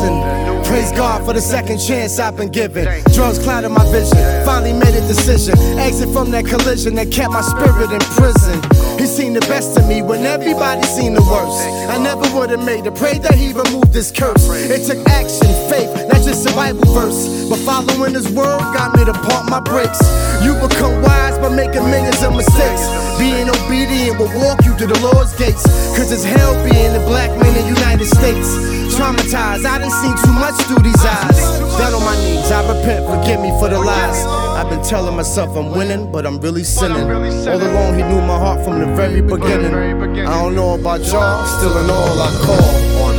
risen. Praise God for the second chance I've been given. Drugs clouded my vision. Finally made a decision. Exit from that collision that kept my spirit in prison. He seen the best of me when everybody seen the worst. I never would have made it. Pray that he removed this curse. It took action, faith, not just Bible verse. But following his word got me to pump my brakes. You become wise by making millions of mistakes. Being obedient will walk you to the Lord's gates. Cause it's hell being a black man in the United States. Traumatized, I done seen too much through these eyes. Down on my knees, repent, forgive me for the lies. I've been telling myself I'm winning, but I'm really sinning. All along, he knew my heart from the very beginning. I don't know about y'all, still in all I call on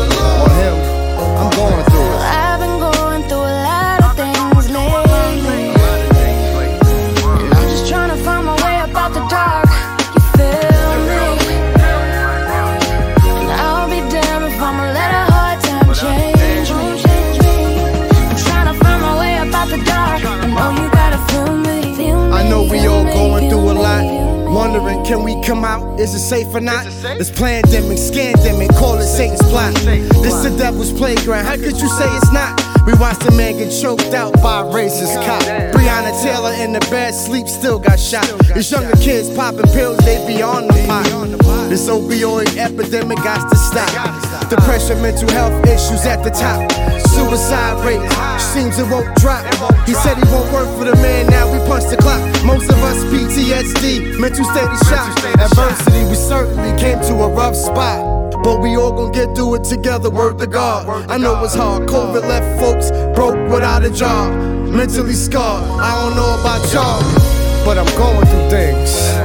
him. I'm going through Wondering, can we come out? Is it safe or not? This pandemic, scandemic, call it Satan's plot. This the devil's playground. How could you say it's not? We watched a man get choked out by a racist cop. Breonna Taylor in the bed, sleep, still got shot. These younger kids popping pills, they be on the pot. This opioid epidemic got to stop. Depression, mental health issues at the top. Suicide rate seems it won't drop. He said he won't work for the State of shock. Adversity, we certainly came to a rough spot. But we all gon' get through it together, word to God. I know it's hard, COVID left folks broke without a job. Mentally scarred, I don't know about y'all, but I'm going through things.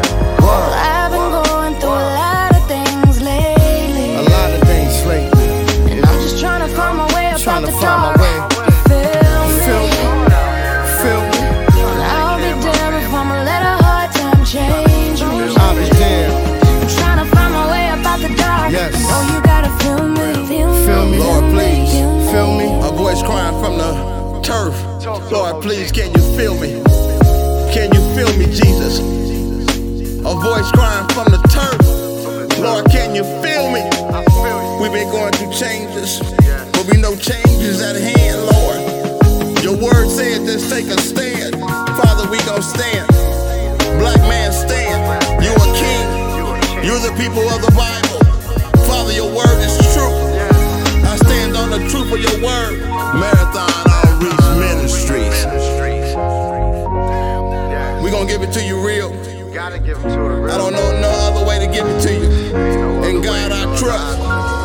Turf. Lord, please, can you feel me? Can you feel me, Jesus? A voice crying from the turf. Lord, can you feel me? We've been going through changes, but we know changes at hand, Lord. Your word said, just take a stand. Father, we gon' stand. Black man stand. You a king. You're the people of the Bible. Gonna give it to you real. Gotta give them to her. I don't know no other way to give it to you. In God I trust.